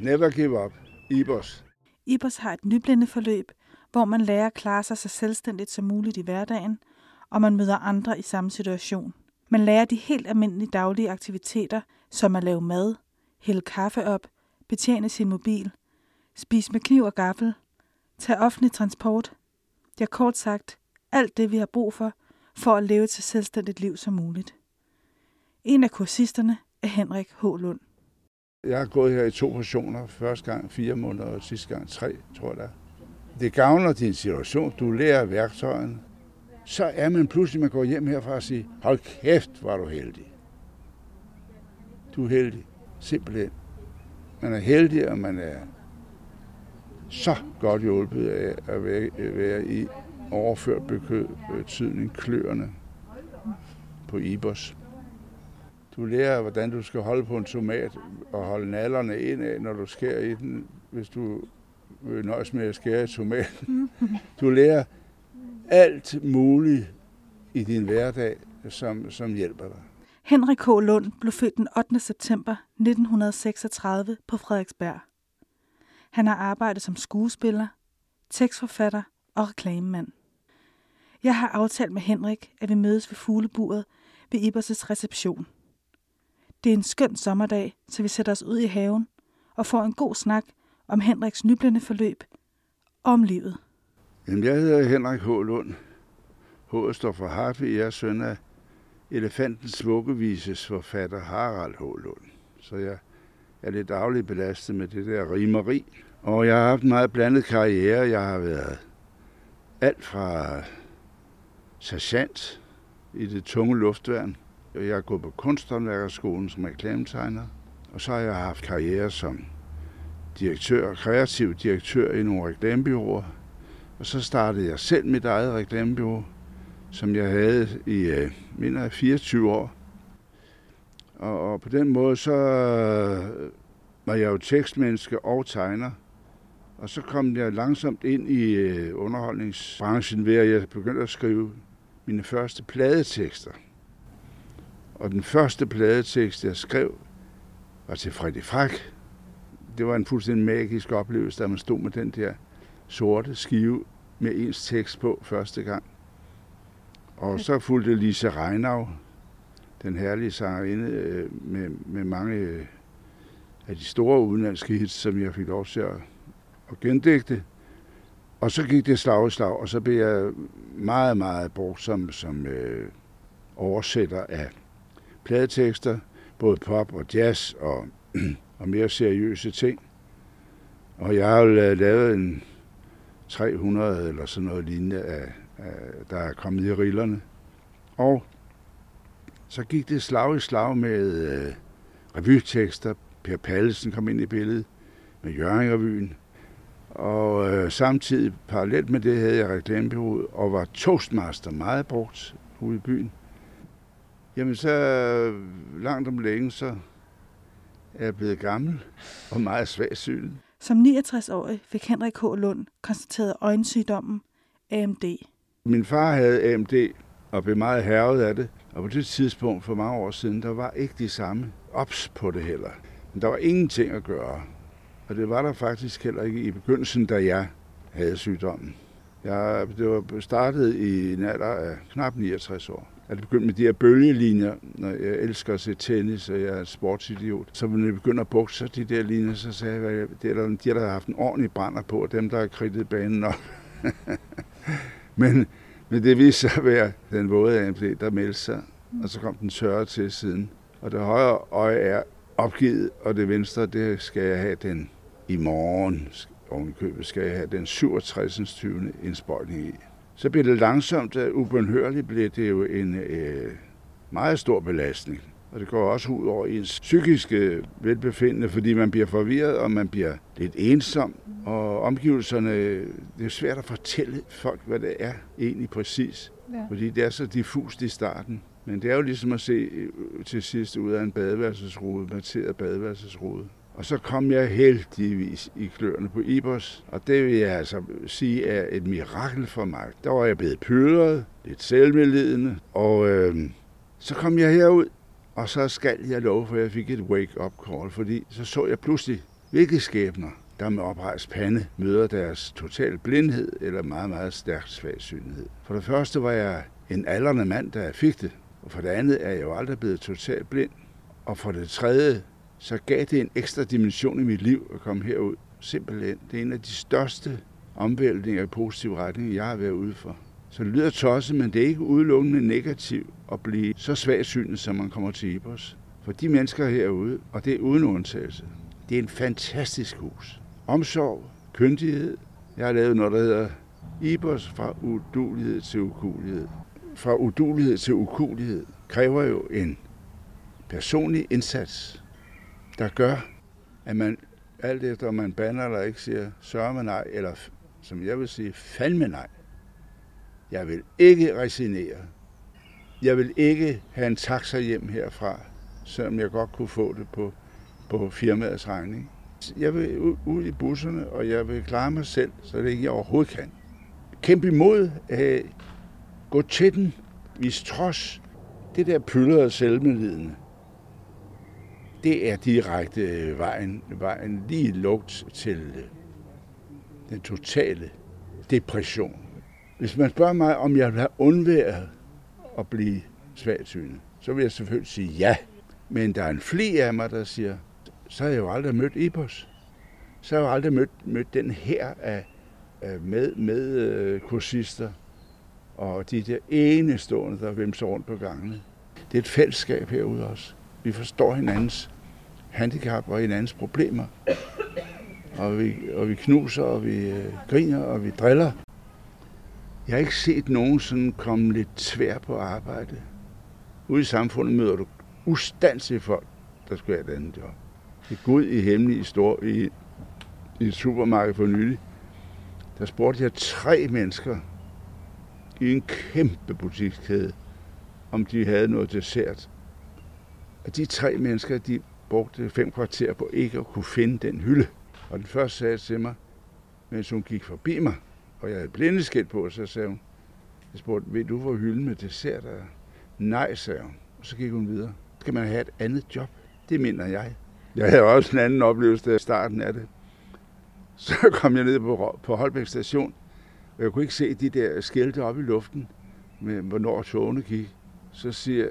Never give up. Ibers. Ibers har et nyblinde forløb, hvor man lærer at klare sig så selvstændigt som muligt i hverdagen, og man møder andre i samme situation. Man lærer de helt almindelige daglige aktiviteter, som at lave mad, hælde kaffe op, betjene sin mobil, spise med kniv og gaffel, tage offentlig transport. Ja, kort sagt, alt det vi har brug for, for at leve et så selvstændigt liv som muligt. En af kursisterne er Henrik H. Lund. Jeg har gået her i to portioner. Første gang fire måneder, og sidste gang tre, tror jeg. Det gavner din situation. Du lærer værktøjen. Så er man pludselig, man går hjem herfra og siger, hold kæft, var du heldig. Du er heldig. Simpelthen. Man er heldig, og man er så godt hjulpet af at være, være i overført betydning kløerne på Ibers. Du lærer, hvordan du skal holde på en tomat og holde nallerne ind af, når du skærer i den, hvis du vil nøjes med at skære i tomaten. Du lærer alt muligt i din hverdag, som, som hjælper dig. Henrik K. Lund blev født den 8. september 1936 på Frederiksberg. Han har arbejdet som skuespiller, tekstforfatter og reklamemand. Jeg har aftalt med Henrik, at vi mødes ved fugleburet ved Ibers' reception. Det er en skøn sommerdag, så vi sætter os ud i haven og får en god snak om Henriks nyblende forløb og om livet. Jamen, jeg hedder Henrik H. Lund. H. står for Harpe. Jeg er søn af Elefantens vuggevises forfatter Harald H. Lund. Så jeg er lidt dagligt belastet med det der rimeri. Og jeg har haft en meget blandet karriere. Jeg har været alt fra sergeant i det tunge luftværn. Jeg har gået på kunsthåndværkerskolen som reklametegner. Og så har jeg haft karriere som direktør, kreativ direktør i nogle reklamebyråer. Og så startede jeg selv mit eget reklamebyrå, som jeg havde i øh, mindre 24 år. Og, og på den måde så øh, var jeg jo tekstmenneske og tegner. Og så kom jeg langsomt ind i øh, underholdningsbranchen ved, at jeg begyndte at skrive mine første pladetekster. Og den første pladetekst, jeg skrev, var til Freddy Frak. Det var en fuldstændig magisk oplevelse, da man stod med den der sorte skive med ens tekst på første gang. Og så fulgte Lise Reinau, den herlige sangerinde, øh, med, med mange af de store udenlandske hits, som jeg fik lov til at, og gendægte. Og så gik det slag i slag, og så blev jeg meget, meget brugt som, som øh, oversætter af pladetekster, både pop og jazz og, og mere seriøse ting. Og jeg har jo lavet en 300 eller sådan noget lignende, af, af, der er kommet i rillerne. Og så gik det slag i slag med øh, revytekster. Per Pallesen kom ind i billedet med Jørgen-revyen. Og øh, samtidig, parallelt med det, havde jeg reklamebyrået og var toastmaster meget brugt ude i byen. Jamen så langt om længe, så er jeg blevet gammel og meget svag syn. Som 69-årig fik Henrik H. Lund konstateret øjensygdommen AMD. Min far havde AMD og blev meget hervet af det. Og på det tidspunkt for mange år siden, der var ikke de samme ops på det heller. Men der var ingenting at gøre. Og det var der faktisk heller ikke i begyndelsen, da jeg havde sygdommen. Jeg det var startet i en alder af knap 69 år at begyndte med de her bølgelinjer, når jeg elsker at se tennis, og jeg er sportsidiot. Så når jeg begynder at bukse de der linjer, så sagde jeg, at det er der, de, der har haft en ordentlig brænder på, og dem, der har kridtet banen op. men, men det viste sig at være den våde AMD, der meldte sig, og så kom den tørre til siden. Og det højre øje er opgivet, og det venstre, det skal jeg have den i morgen. Ovenikøbet skal jeg have den 67. 20. indsprøjtning i så bliver det langsomt, at ubønhørligt bliver det jo en øh, meget stor belastning. Og det går også ud over ens psykiske velbefindende, fordi man bliver forvirret, og man bliver lidt ensom. Og omgivelserne, det er svært at fortælle folk, hvad det er egentlig præcis. Ja. Fordi det er så diffust i starten. Men det er jo ligesom at se øh, til sidst ud af en badeværelsesrude, materet badeværelsesrude. Og så kom jeg heldigvis i kløerne på Ibers, og det vil jeg altså sige er et mirakel for mig. Der var jeg blevet pyret, lidt selvmedlidende, og øh, så kom jeg herud, og så skal jeg love, for jeg fik et wake-up call, fordi så så jeg pludselig, hvilke skæbner, der med oprejst pande møder deres total blindhed eller meget, meget stærk svagsynlighed. For det første var jeg en aldrende mand, der fik det, og for det andet er jeg jo aldrig blevet totalt blind. Og for det tredje, så gav det en ekstra dimension i mit liv at komme herud. Simpelthen. Det er en af de største omvæltninger i positiv retning, jeg har været ude for. Så det lyder tosset, men det er ikke udelukkende negativt at blive så svagsynet, som man kommer til Ibers. For de mennesker herude, og det er uden undtagelse, det er en fantastisk hus. Omsorg, kyndighed. Jeg har lavet noget, der hedder Ibers fra udulighed til ukulighed. Fra udulighed til ukulighed kræver jo en personlig indsats, der gør, at man alt efter om man banner eller ikke siger sørger man nej, eller som jeg vil sige, fandme nej. Jeg vil ikke resignere. Jeg vil ikke have en taxa hjem herfra, selvom jeg godt kunne få det på, på firmaets regning. Jeg vil ud i busserne, og jeg vil klare mig selv, så det ikke jeg overhovedet kan. Kæmpe imod, øh, gå til den, vis trods. Det der pyldrede selvmedlidende, det er direkte øh, vejen, vejen lige lugt til øh, den totale depression. Hvis man spørger mig, om jeg vil have undværet at blive svagsynet, så vil jeg selvfølgelig sige ja. Men der er en fli af mig, der siger, så har jeg jo aldrig mødt Ibos. Så har jeg jo aldrig mødt, mødt den her af, af med, med øh, kursister og de der enestående, der vimser rundt på gangene. Det er et fællesskab herude også. Vi forstår hinandens handicap og hinandens problemer. Og vi, og vi knuser, og vi øh, griner, og vi driller. Jeg har ikke set nogen sådan komme lidt tvær på arbejde. Ude i samfundet møder du ustandsige folk, der skal have et andet job. Det er Gud i hemmelig i, stor, i, i et supermarked for nylig. Der spurgte jeg tre mennesker i en kæmpe butikskæde, om de havde noget dessert. Og de tre mennesker, de brugte fem kvarter på ikke at kunne finde den hylde. Og den første sagde til mig, mens hun gik forbi mig, og jeg havde blindeskilt på, så sagde hun, jeg spurgte, ved du, hvor hylden med dessert er? Nej, sagde hun. Og så gik hun videre. Skal man have et andet job? Det mener jeg. Jeg havde også en anden oplevelse i starten af det. Så kom jeg ned på, på Holbæk station, og jeg kunne ikke se de der skilte op i luften, med hvornår togene gik. Så siger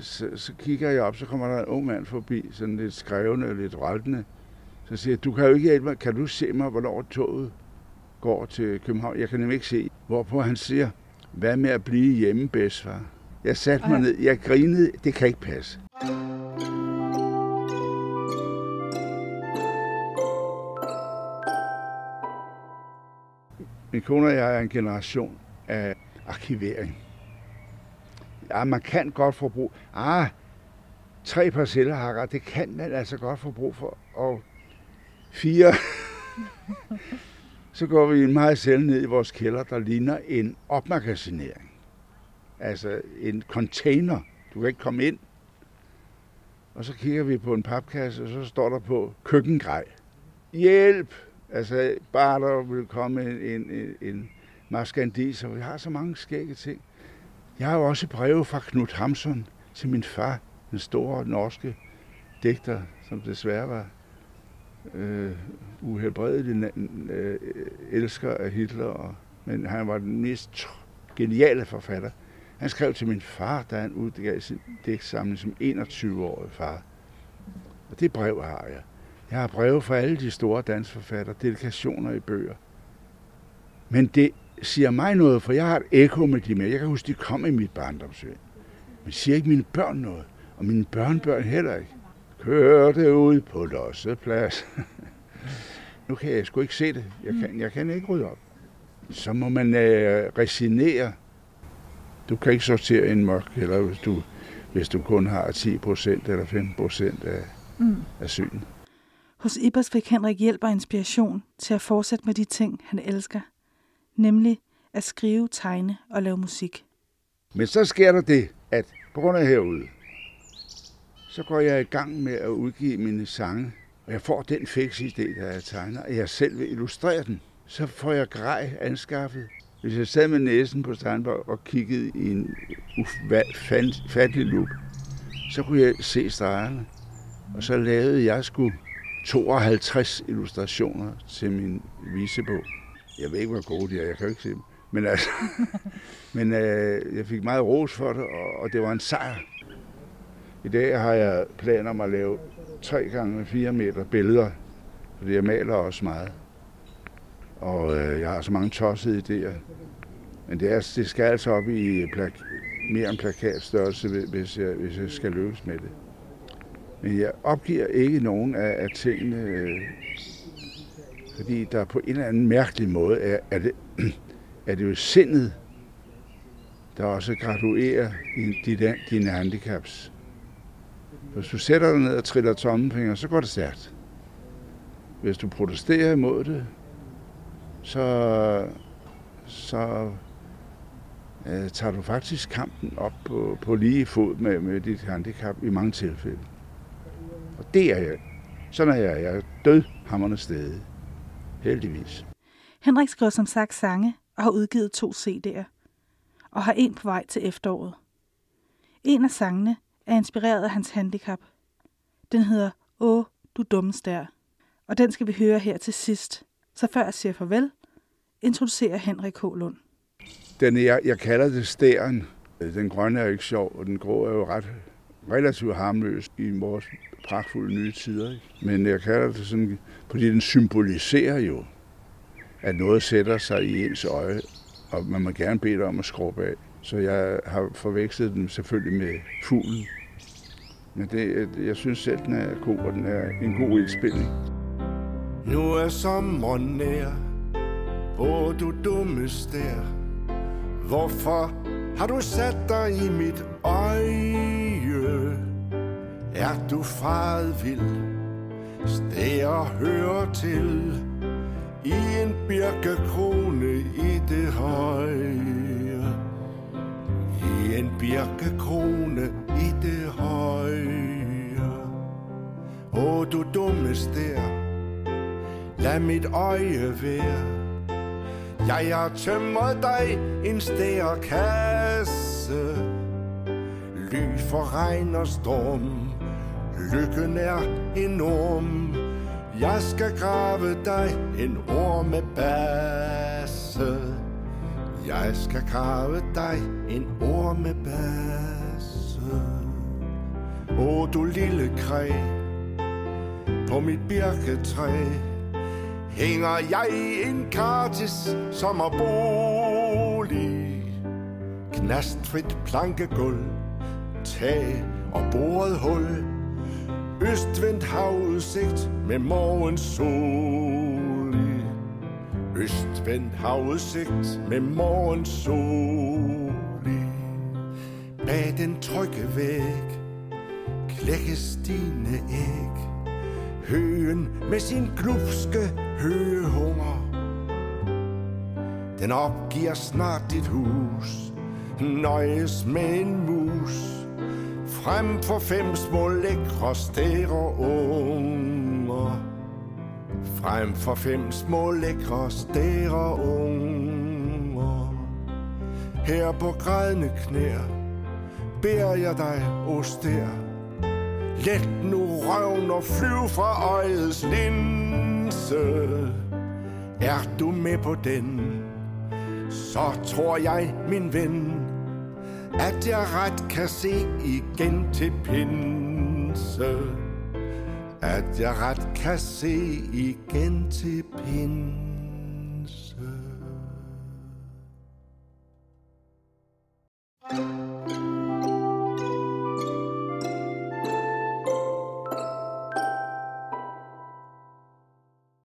så, så kigger jeg op, så kommer der en ung mand forbi, sådan lidt skrevende, lidt raltende. Så siger jeg, du kan jo ikke hjælpe mig, kan du se mig, hvornår toget går til København? Jeg kan nemlig ikke se. Hvorpå han siger, hvad med at blive hjemme, bedstfar? Jeg satte mig ned, jeg grinede, det kan ikke passe. Min kone og jeg er en generation af arkivering ah, man kan godt få brug. Ah, tre parcellehakker, det kan man altså godt få brug for. Og fire, så går vi meget selv ned i vores kælder, der ligner en opmagasinering. Altså en container. Du kan ikke komme ind. Og så kigger vi på en papkasse, og så står der på køkkengrej. Hjælp! Altså bare der vil komme en, en, en, en maskandis, og vi har så mange skægge ting. Jeg har også breve fra Knut Hamsun til min far, den store norske digter, som desværre var øh, uhelbredelig øh, elsker af Hitler, og, men han var den mest geniale forfatter. Han skrev til min far, da han udgav sin digtsamling som 21-årig far. Og det brev har jeg. Jeg har breve fra alle de store dansforfattere, dedikationer i bøger. Men det siger mig noget, for jeg har et ekko med de med. Jeg kan huske, de kom i mit barndomsvind. Men siger ikke mine børn noget, og mine børnebørn heller ikke. Kør det ud på losseplads. nu kan jeg sgu ikke se det. Jeg kan, jeg kan ikke rydde op. Så må man øh, resignere. Du kan ikke sortere en mørk, eller hvis du, hvis du kun har 10 procent eller 5 procent af, mm. af synen. Hos Ibers fik Henrik hjælp og inspiration til at fortsætte med de ting, han elsker – nemlig at skrive, tegne og lave musik. Men så sker der det, at på grund af herude, så går jeg i gang med at udgive mine sange og jeg får den fikse idé, der jeg tegner, og jeg selv vil illustrere den. Så får jeg grej anskaffet. Hvis jeg sad med næsen på Steinborg og kiggede i en ufattelig lup, så kunne jeg se stregerne. Og så lavede jeg sgu 52 illustrationer til min visebog. Jeg ved ikke, hvor gode de er, jeg kan ikke se dem. Men, altså, men øh, jeg fik meget ros for det, og, og det var en sejr. I dag har jeg planer om at lave 3 gange 4 meter billeder, fordi jeg maler også meget. Og øh, jeg har så mange tossede idéer. Men det, er, det skal altså op i plak- mere en plakatstørrelse, hvis jeg, hvis jeg skal løbes med det. Men jeg opgiver ikke nogen af, af tingene, øh, fordi der på en eller anden mærkelig måde er, er, det, er det jo sindet, der også graduerer dine, dine handicaps. Hvis du sætter dig ned og triller tommelfinger, så går det stærkt. Hvis du protesterer imod det, så, så øh, tager du faktisk kampen op på, på lige fod med, med dit handicap i mange tilfælde. Og det er jeg. Sådan er jeg. Jeg er død hammerne stede. Heldigvis. Henrik skriver som sagt sange og har udgivet to CD'er. Og har en på vej til efteråret. En af sangene er inspireret af hans handicap. Den hedder Åh, du dumme stær. Og den skal vi høre her til sidst. Så før jeg siger farvel, introducerer Henrik H. Lund. Den, jeg, jeg kalder det stæren. Den grønne er ikke sjov, og den grå er jo ret relativt harmløst i vores pragtfulde nye tider. Ikke? Men jeg kalder det sådan, fordi den symboliserer jo, at noget sætter sig i ens øje, og man må gerne bede om at skrubbe af. Så jeg har forvekslet den selvfølgelig med fuglen. Men det, jeg synes selv, den er god, og den er en god indspilning. Nu er sommeren nær, åh du dumme stær. Hvorfor har du sat dig i mit øje? Er du faret vild? Stær hører til i en birkekrone i det høje. I en birkekrone i det høje. Åh, du dumme stær, lad mit øje være. Jeg har tømret dig en stærkasse. Ly for regn og storm, lykken er enorm. Jeg skal grave dig en ormebasse. Jeg skal grave dig en ormebasse. Åh, du lille kræ, på mit birketræ, hænger jeg en gratis sommerbolig. Knastfrit plankegulv, tag og bordet hul. Østvendt havudsigt med morgens sol i. Østvendt havudsigt med morgens sol i. Bag den trygge væg klækkes dine æg. Høen med sin glupske høgehunger. Den opgiver snart dit hus, nøjes med en mus. Frem for fem små lækre stære unger. Frem for fem små lækre stære unger. Her på grædende knær beder jeg dig, o stær. Let nu røven og flyv fra øjets linse. Er du med på den? Så tror jeg, min ven, at jeg ret kan se igen til pinse. At jeg ret kan se igen til pinse.